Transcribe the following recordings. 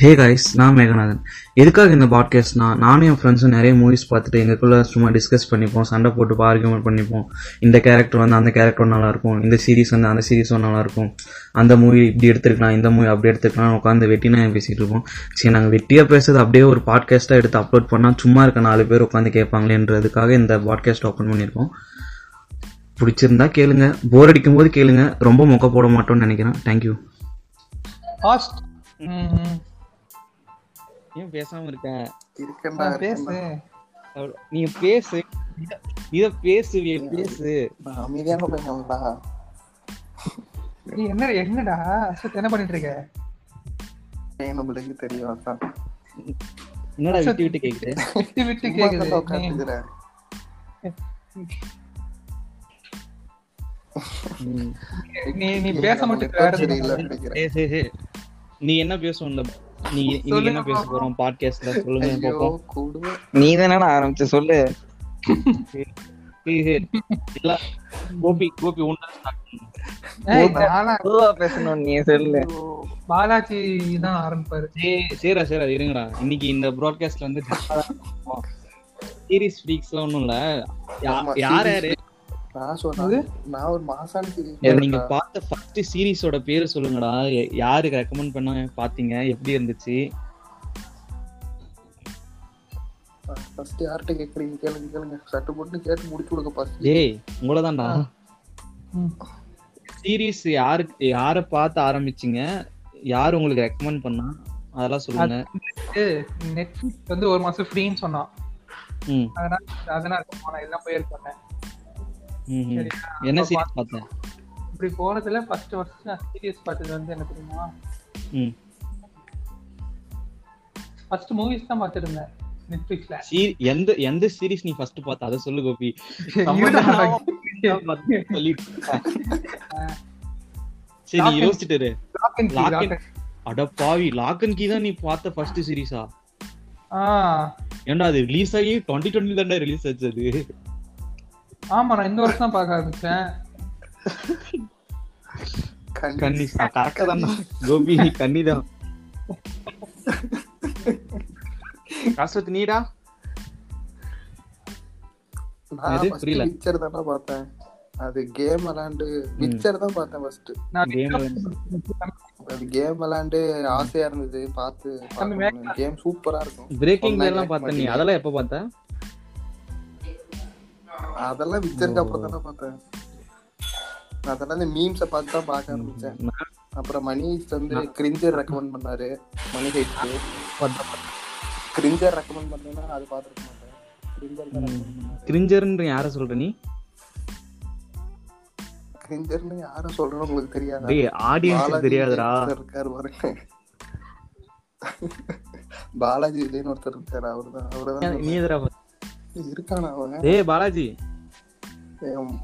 Hey guys நான் மேகநாதன். எதுக்காக இந்த பாட்காஸ்ட்னா நானும் என் ஃப்ரெண்ட்ஸும் நிறைய மூவிஸ் பார்த்துட்டு எங்களுக்குள்ள சும்மா டிஸ்கஸ் பண்ணிப்போம் சண்டை போட்டு ஆர்கியூமெண்ட் பண்ணிப்போம். இந்த கேரக்டர் வந்து அந்த கேரக்டர் நல்லாயிருக்கும் இந்த சீரிஸ் வந்து அந்த சீரிஸ் நல்லாயிருக்கும் அந்த மூவி இப்படி எடுத்துருக்கலாம் இந்த மூவி அப்படி எடுத்துக்கலாம் உட்காந்து வெட்டினா பேசிகிட்டு இருப்போம். சரி நாங்கள் வெட்டியாக பேசுறது அப்படியே ஒரு பாட்காஸ்ட்டாக எடுத்து அப்லோட் பண்ணால் சும்மா இருக்க நாலு பேர் உட்காந்து கேட்பாங்களேன்றதுக்காக இந்த பாட்காஸ்ட் ஓப்பன் பண்ணியிருக்கோம். பிடிச்சிருந்தா கேளுங்க போர் அடிக்கும் போது கேளுங்க ரொம்ப மொக்க போட மாட்டோம்னு நினைக்கிறேன். தேங்க்யூ ஹாஸ்ட் ஏன் பேசாம இருக்க? பேசு. நீங்க பேசு. இத- பேசு பேசு. பையன்டா. நீ என்ன என்னடா? அஸ்வத் என்ன பண்ணிட்டு இருக்க ஏன் நம்மளுக்கு தெரியும் அதான். என்னடா விட்டு விட்டு கேக்குது? விட்டு விட்டு கேக்குது. நீ நீ பேச சரி. நீ என்ன பேசுவோம் இந்த நீ இன்னைக்கு என்ன பேச போறோம்? பாட்காஸ்ட்ல சொல்லுங்க பாப்போம். நீ தானடா ஆரம்பிச்ச சொல்லு. சரி, சரி. கோபி கோபி பாலாஜி தான் ஆரம்பிப்பாரு. சரி சரிடா இருங்கடா. இன்னைக்கு இந்த ப்ராட்காஸ்ட்ல வந்து சீரிஸ் ஃப்ரீக்ஸ்லாம் ஒண்ணும் இல்ல. யார். யாரு? நான் சொன்னேன் நான் ஒரு மாசான நீங்க பார்த்தா. ஃபர்ஸ்ட் சீரிஸோட பேரு சொல்லுங்கடா. ய- யாருக்கு ரெக்கமெண்ட் பண்ண பாத்தீங்க? எப்படி இருந்துச்சு? First யார்கிட்ட கேக்குறீங்க? கேளுங்க கேளுங்க. சட்டு போட்டு கேட்டு முடிச்சு கொடுங்க உங்களதான்டா. ம். சீரிஸ் யாருக்கு யார பார்த்து ஆரம்பிச்சீங்க? யார் உங்களுக்கு ரெக்கமெண்ட் பண்ணா? அதெல்லாம் சொல்லுங்க. நெட்ஃபிளிக்ஸ் வந்து ஒரு மாசம் ஃப்ரீன்னு சொன்னான். ம். அதனால அதனால நான் எல்லாம் ம். சரியா? என்ன சீரிஸ் பார்த்தேன் இப்படி போனதுல ஃபர்ஸ்ட் ஃபர்ஸ்ட் நான் சீரியஸ் பார்த்தது வந்து என்ன தெரியுமா? ம். ஃபர்ஸ்ட் மூவிஸ் தான் பார்த்துருந்தேன் எந்த எந்த சீரிஸ் நீ ஃபர்ஸ்ட் பார்த்த? அதை சொல்லு கோபி. சரி நீ யோசிச்சுட்டு அட பாவி லாக் அண்ட் கீ தான் நீ பார்த்த ஃபர்ஸ்ட் சீரிஸா ஆ, ஏன்டா அது ரிலீஸ் ஆகி டுவெண்ட்டி டுவெண்ட்டி தான்டா ரிலீஸ் ஆச்சு அது. ஆமா நான் இந்த வருஷம் தான் பார்க்க ஆரம்பிச்சேன். கண்ணி. கரெக்டா தான் கோபி கன்னி தான் காசத்து நீடா. புரியல. Witcher தான்டா பார்த்தேன். அது கேம் விளையாண்டு விச்சர் தான் பார்த்தேன் ஃபர்ஸ்ட் அது கேம் விளையாண்டு ஆசையா இருந்தது. பார்த்து கேம் சூப்பரா இருக்கும். பிரேக்கிங் எல்லாம் hack பார்த்த நீ. அதெல்லாம் எப்ப பார்த்த? அதெல்லாம் விச்சருக்கு அப்புறம் தானே பார்த்தேன். அதெல்லாம் இந்த மீம்ஸை பார்த்து தான் பார்க்க ஆரம்பிச்சேன். அப்புறம் மணி வந்து கிரிஞ்சர் ரெக்கமெண்ட் பண்ணாரு. மணி ஹைட்ஸ் கிரிஞ்சர் ரெக்கமெண்ட் பண்ணேன்னா அது பார்த்துருக்க மாட்டேன். கிரிஞ்சர். கிரிஞ்சர்ன்ற யார சொல்ற நீ? கிரிஞ்சர்னு யாரும் சொல்றேன்னு உங்களுக்கு தெரியாதா? டேய் ஆடியன்ஸ் தெரியாதுடா. இருக்காரு பாருங்க. பாலாஜி விஜயன் ஒருத்தர் இருக்காரு. அவருதான் அவர்தான் நீ எதிரா இருக்கானா அவன்? டேய் பாலாஜி.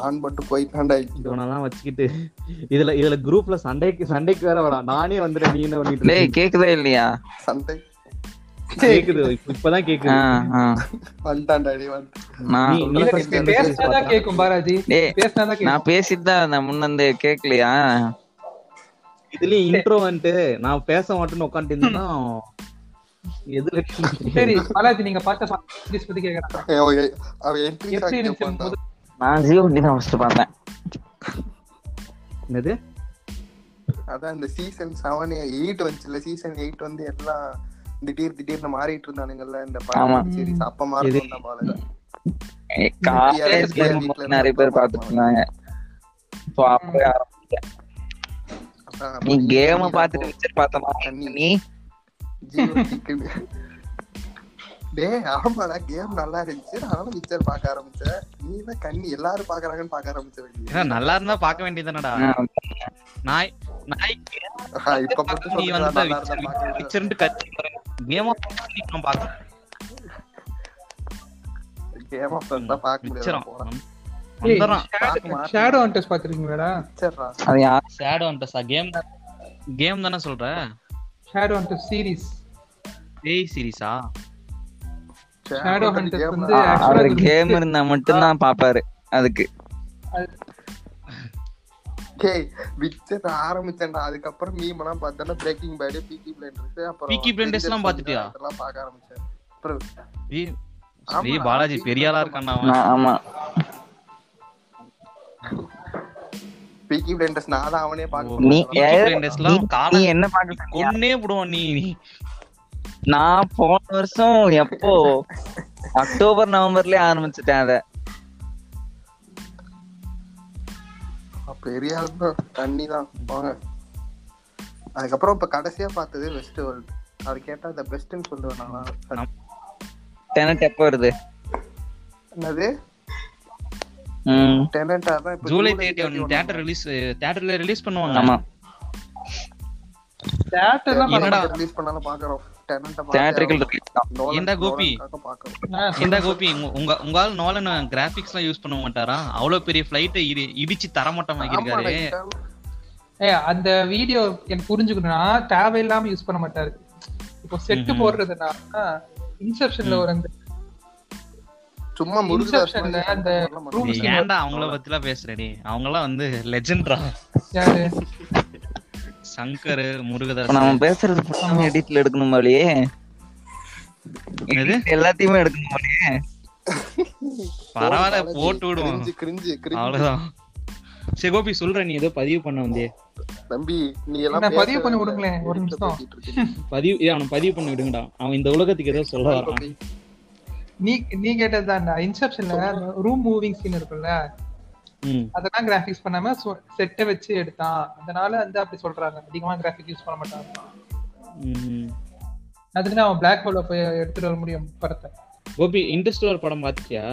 ஆன் பட்டு போயிட்டான்டா இவனெல்லாம் வச்சுக்கிட்டு இதுல இதுல குரூப்ல சண்டைக்கு சண்டைக்கு வேற வரா நானே வந்துட்டேன் நீ என்ன பண்ணிட்டு டேய்? கேக்குதா இல்லையா? சண்டை. கேக்குது இப்ப- இப்பதான் ஆ, கேக்குது. ஆ. வந்துட்டான்டா அடி வந்து நான் பார்த்தா? கேக்கும் பாராஜி டேய் நான் பேசிட்டு தான் இருந்தேன் முன்னந்து கேக்கலையா? இதுலயும் இன்ட்ரோ வந்துட்டு நான் பேச மாட்டேன்னு உட்காந்துட்டு இருந்தேன்னா எதுல சரி பாலாஜி நீங்க பார்த்த பத்தி கேக்குறாங்க நான் ஜியோ தான் ஃபர்ஸ்ட் பார்த்தேன். என்னது? அதான் இந்த சீசன் செவன் எயிட் வந்துச்சுல சீசன் எயிட் வந்து எல்லாம் திடீர் திடீர்னு மாறிட்டு இருந்தானுங்கல்ல இந்த. படம் சீரிஸ் அப்ப மாறி நிறைய பேர் பார்த்துட்டு இருந்தாங்க அப்பவே ஆரம்பிச்சேன் நீ கேம் பார்த்துட்டு விச்சர் பார்த்தமா நீ டேய் ஆமாடா கேம் நல்லா இருந்துச்சு. அதனால பிக்சர் பார்க்க ஆரம்பிச்சேன். நீ தான் கண்ணி எல்லாரும் பாக்குறாங்கன்னு பார்க்க ஆரம்பிச்சிருக்கீங்க ஏன்னா, நல்லா இருந்தா பார்க்க வேண்டியதானடா நாய் நாய்க்கு இப்ப மட்டும் நீ வந்து. பிக்சர்ன்ட்டு கத்தி கேம் ஆஃப் நீ நான் பார்க்க கேம் ஆஃப் தான் பார்க்க முடியாது. ஷேடோ ஹண்டர்ஸ் அது யார்? ஷேடோ கேம் கேம் தானே சொல்ற? ஷேடோ ஹண்டர்ஸ் சீரிஸ் பேய் சீரிஸா அவர் கேம் இருந்தா மட்டும் தான் பாப்பாரு அதுக்கு. டேய் விச்சர் ஆரம்பிச்சேன்டா அதுக்கப்புறம் மீம் எல்லாம் பார்த்தா பிரேக்கிங் பேட் பீக்கி பிளைண்டர்ஸ் அப்புறம் Peaky Blinders எல்லாம் பார்த்துட்டியா? அதெல்லாம் பார்க்க ஆரம்பிச்சேன். அப்புறம் ஏய், பாலாஜி பெரிய ஆளா இருக்கான் ஆமா. பீக்கி பிளைண்டர்ஸ் நான் தான் அவனே பார்க்க நீ என்ன பாக்க கொன்னே விடுவான் நீ நீ. நான் போன வருஷம் எப்போ? அக்டோபர் நவம்பர்லயே ஆரம்பிச்சிட்டேன் அத. பெரிய தண்ணி தான். போங்க அதுக்கப்புறம் இப்ப கடைசியா பார்த்தது வெஸ்ட் வேர்ல்ட் அது கேட்டா இந்த பெஸ்ட்னு சொல்லுவேன் நான். டெனட் எப்போ வருது? என்னது? ம். டெனண்டா தான் இப்ப July thirty one theatre release தியேட்டர்ல ரிலீஸ் பண்ணுவாங்க. ஆமா. என்னடா? ரிலீஸ் பண்ணாலும் பாக்குறோம் கோபி? பண்ண இந்த கோபி? உங்க- உங்க உங்க ஆள் நோலன் கிராபிக்ஸ் எல்லாம் யூஸ் பண்ண மாட்டாரா? அவ்வளவு பெரிய பிளைட்டை இடிச்சு தரமட்டம் ஆகியிருக்காரு ஏ அந்த வீடியோ எனக்கு புரிஞ்சுக்கணும்னா தேவையில்லாம யூஸ் பண்ண மாட்டாரு. இப்போ செட்டு ம்ஹும். போடுறதுனா இன்செப்ஷன்ல ஒரு அந்த சும்மா அந்த ஏன்டா அவங்கள பத்தி எல்லாம் பேசுறடி? அவங்க எல்லாம் வந்து லெஜெண்ட்ரா யாரு? சங்கர் முருகதாஸ். நம்ம பேசுறது ஃபுல்லாமே எடிட்ல எடுக்கணும் மாதிரியே? எல்லாத்தையுமே எடுக்கணும் மாதிரியே பரவாயில்ல போட்டு விடுவோம். அவ்வளவுதான். சரி கோபி சொல்ற நீ ஏதோ பதிவு பண்ண வந்தே தம்பி நீ எல்லாம் நான் பதிவு பண்ணி. விடுங்களேன், ஒரு நிமிஷம். பதிவு ஏய், அவனை பதிவு பண்ணி விடுங்கடா. அவன் இந்த உலகத்துக்கு ஏதோ சொல்ல வரான். நீ நீ கேட்டதுதான் இன்செப்ஷன்ல ரூம் மூவிங் சீன் இருக்குல்ல அதெல்லாம் கிராபிக்ஸ் பண்ணாம செட்டை வச்சு எடுத்தான். அதனால வந்து அப்படி சொல்றாங்க. அதிகமா கிராபிக் யூஸ் பண்ண மாட்டாங்க ம். அதுக்கு அவன் பிளாக் ஹோல போய் எடுத்துட்டு வர முடியும் படத்தை. கோபி இன்ட்ரெஸ்ட் படம் பாத்துட்டியா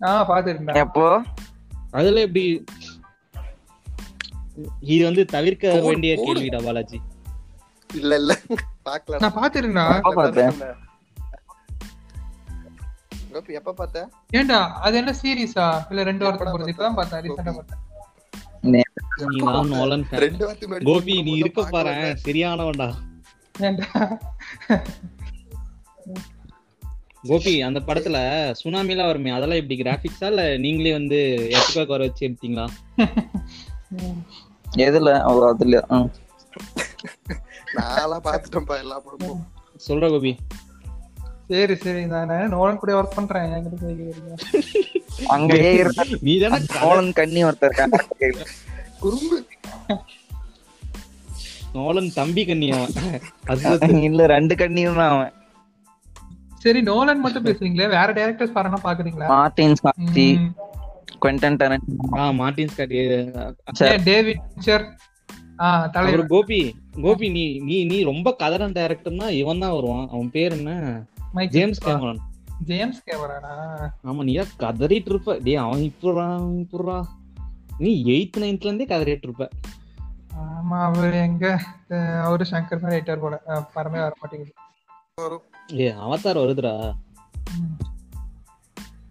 ஆஹ் பாத்துருந்தேன் எப்போ? அதுல எப்படி இது வந்து தவிர்க்க வேண்டிய. கேள்விடா பாலாஜி. இல்ல இல்ல. பாக்கல நான் பாத்துருந்தா எப்ப பார்த்த? ஏன்டா அது என்ன சீரியஸா இல்ல ரெண்டு வாரத்துக்கு போறது இப்பதான் பார்த்தேன் ரீசெண்டா பார்த்தேன். ரெண்டு வாரத்துக்கு கோபி நீ இருக்க. பாரு சரியானவன்டா. கோபி அந்த படத்துல சுனாமிலாம் வருமே அதெல்லாம் எப்படி? கிராபிக்ஸா இல்ல நீங்களே வந்து எக்ஸ்ட்ரா வர வச்சு எடுத்தீங்களா? எதுல? அதுல. நான்லாம் பாத்துட்டேன்ப்பா எல்லா படமும். சொல்ற கோபி சரி சரி நான் நோலன் கூட ஒர்க் பண்றேன். அங்கேயே இருந்த நீ தானே நோலன் கண்ணி ஒருத்தர் குறும்பு. நோலன் தம்பி கண்ணி அவன். இல்ல ரெண்டு கண்ணியும் தான் அவன். சரி நோலன் மட்டும் பேசுறீங்களே? வேற டேரக்டர்ஸ் பாருன்னா பாக்குறீங்களா? மார்டின் ம். குவென்டன் டரன் ஆ மார்டின் ஸ்காட் ஏன் டேவிட் அவர் தலைவர். கோபி கோபி நீ நீ நீ ரொம்ப கதறன் டைரக்டர்னா இவன் தான் வருவான். அவன் பேர் என்ன? ஜேம்ஸ் கேமரன் ஜேம்ஸ் கேமரானா ஆமா நீ கதறிட்டு இருப்ப. டேய் அவன் இப்புறா இப்புறா நீ எயித் நைன்த்ல இருந்தே கதறிட்டு இருப்ப. ஆமா அவர் எங்க? அவரு சங்கர் தான் ரைட்டர் போல. பரமே வர மாட்டேங்குது. ஏ அவதார் வருதுடா.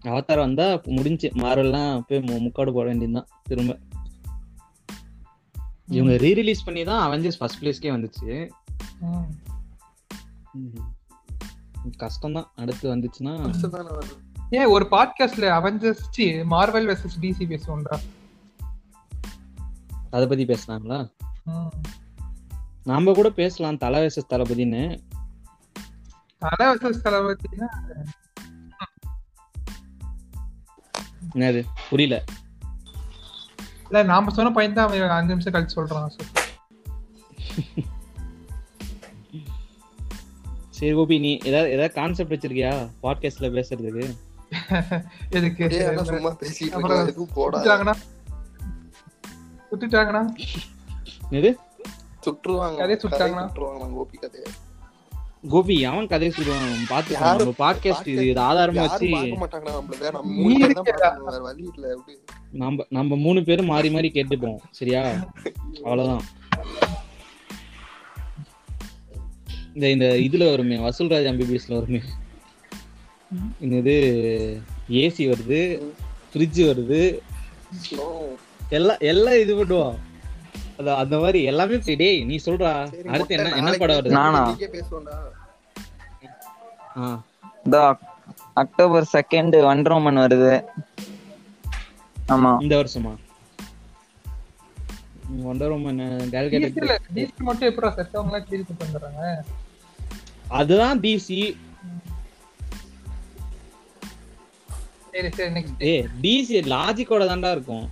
அவதார் வந்தா முடிஞ்சு. மாரெல்லாம் போய் மு- முக்காடு போட வேண்டியதுதான் திரும்ப. இவங்க ரீ ரிலீஸ் பண்ணி தான் அவெஞ்சர்ஸ் ஃபர்ஸ்ட் பிளேஸ்க்கே வந்துச்சு. கஷ்டம் தான் அடுத்து வந்துச்சுன்னா. ஏன் ஒரு பாட்காஸ்ட்ல அவெஞ்சர்ஸ் மார்வல் வெர்சஸ் டிசி பேசுவோம்டா. அத பத்தி பேசலாங்களா? ம். நாம கூட பேசலாம் தலை வயசஸ் தளபதின்னு. தலை வெர்சஸ் தளபதினா? என்னது? புரியல. இல்ல நாம சொன்ன பையன் தான் அவன் அஞ்சு நிமிஷம் கழிச்சு சொல்றான் சரி கோபி நீ ஏதாவது ஏதாவது கான்செப்ட் வச்சிருக்கியா? பாட்காஸ்ட்ல பேசுறதுக்கு? எதுக்கு? சும்மா பேசிட்டு. சுட்டுட்டாங்கன்னா சுட்டுட்டாங்கன்னா எது சுட்டுருவாங்க கதையை சுட்டுருவாங்க கோபி கதையை. கோபி அவன் கதையை சொல்லுவான் யாரு- நம்ம பாட்காஸ்ட் இது இது ஆதாரமா வச்சு நம்ம நம்ம மூணு பேரும் மாறி மாறி கேட்டுப்போம். சரியா? அவ்வளவுதான். இந்த இந்த இதுல வருமே வசூல்ராஜ் எம்பிபிஎஸ்ல வருமே. இந்த இது ஏசி வருது ஃப்ரிட்ஜ் வருது. எல்லாம் எல்லாம் இது பண்ணுவோம் அது அந்த மாதிரி எல்லாமே சரி, டேய் நீ சொல்றா. அடுத்து என்ன என்ன படம் வருது? நானா? இந்த அக்டோபர் செகண்ட் வண்டரோமன் வருது. ஆமா. இந்த வருஷமா? டிசி மட்டும் எப்படா செத்தவங்க எல்லாம் பண்ணி வந்துடுறாங்க. அதுதான் டிசி சரி சரி நெக்ஸ்ட் ஏ டிசி லாஜிக்கோட தான்டா இருக்கும்.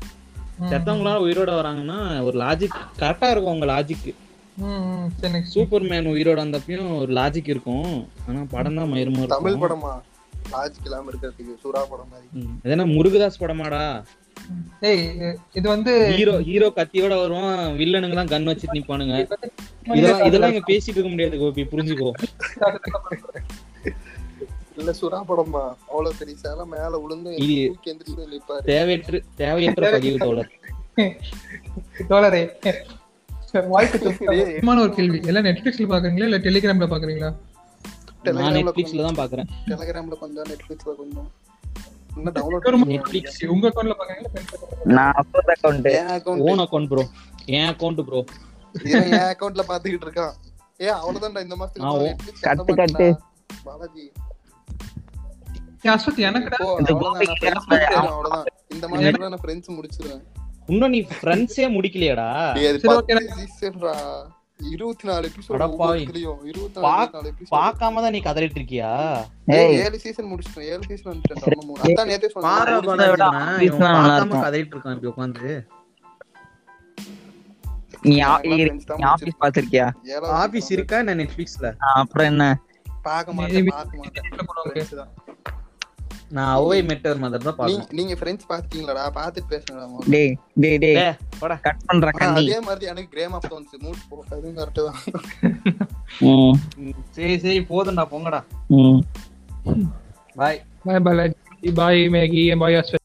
செத்தவங்களாம் உயிரோட வராங்கன்னா ஒரு லாஜிக் கரெக்டா இருக்கும் உங்க லாஜிக் சூப்பர் மேன் உயிரோட வந்தப்பயும் ஒரு லாஜிக் இருக்கும். ஆனா படம் தான் மயிருமா தமிழ் படமா? லாஜிக் இல்லாம இருக்கிறதுக்கு சூறா படம் மாதிரி. முருகதாஸ் படமாடா? இது வந்து ஹீரோ ஹீரோ கத்தியோட வருவான் வில்லனுங்க எல்லாம் கன் வச்சுட்டு நிப்பானுங்க. இதெல்லாம் இதெல்லாம் இங்க பேசிட்டு இருக்க முடியாது கோபி. புரிஞ்சுக்கோ. இல்ல சுறா படமா? அவ்வளவு பெரிய சேலை மேல விழுந்து தேவையற்ற தேவையற்ற பதிவு தோழர். தோழரே ஒரு கேள்வி. எல்லாம் நெட்ஃபிளிக்ஸ்ல பாக்குறீங்களா இல்ல டெலிகிராம்ல பாக்குறீங்களா? நான் நெட்ஃபிளிக்ஸ்ல தான் பாக்குறேன். டெலிகிராம்ல கொஞ்சம் நெட்ஃபிளிக்ஸ்ல கொஞ்சம். இன்னும் டவுன்லோட் நெட்ஃபிளிக்ஸ் உங்க அக்கௌண்ட்ல பாக்குறீங்களா? நான் அப்போது அக்கௌண்ட் என் அக்கௌண்ட் ஓன் அக்கௌண்ட் ப்ரோ என் அக்கௌண்ட் ப்ரோ என் அக்கௌண்ட்ல பாத்துக்கிட்டு இருக்கான். ஏ அவ்வளவுதான்டா இந்த மாசத்துக்கு கட்டு, கட்ட. பாலாஜி. அஸ்வத் எனக்குடா. அவ்வளவுதான். இந்த மாசத்துல நான் friends முடிச்சிடுவேன். இன்னும் நீ ஃப்ரெண்ட்ஸே முடிக்கலையாடா. சரி, பத்து okay. season டா. இருபத்தி நாலு episode அட பாவி. ஒவ்வொருத்தலையும். இருபத்தி நாலு, பாக்- இருபத்தி நாலு episode. பார்க்காம தான் நீ கதறிட்டு இருக்கியா ஏழு season முடிச்சிட்டேன், ஏழு இன்னும் மூணு. அதான் நேத்தே சொன்னேன். கதையிட்டு இருக்கான் இப்படி உட்காந்து நீ ஆபீஸ் பாத்திருக்கியா ஆபீஸ் இருக்கா நான் நெட்ஃபிளிக்ஸ்ல அப்புறம் என்ன? பார்க்க மாட்டேன், நான் அவை மெட்டர் மதர் தான் பாப்பேன் நீங்க ஃப்ரெண்ட்ஸ் பாத்தீங்களாடா பாத்துட்டு பேசுங்கடா. டேய் டேய் டேய். போடா. கட் பண்ற ஆ, கண்டி அதே மாதிரி எனக்கு கிரேம் ஆஃப் தோன்ஸ் மூட் போ அதுவும் கரெக்ட் தான். சரி சரி போதும்டா போங்கடா. ம். Bye bye Balaji bye Maggie bye Ashwath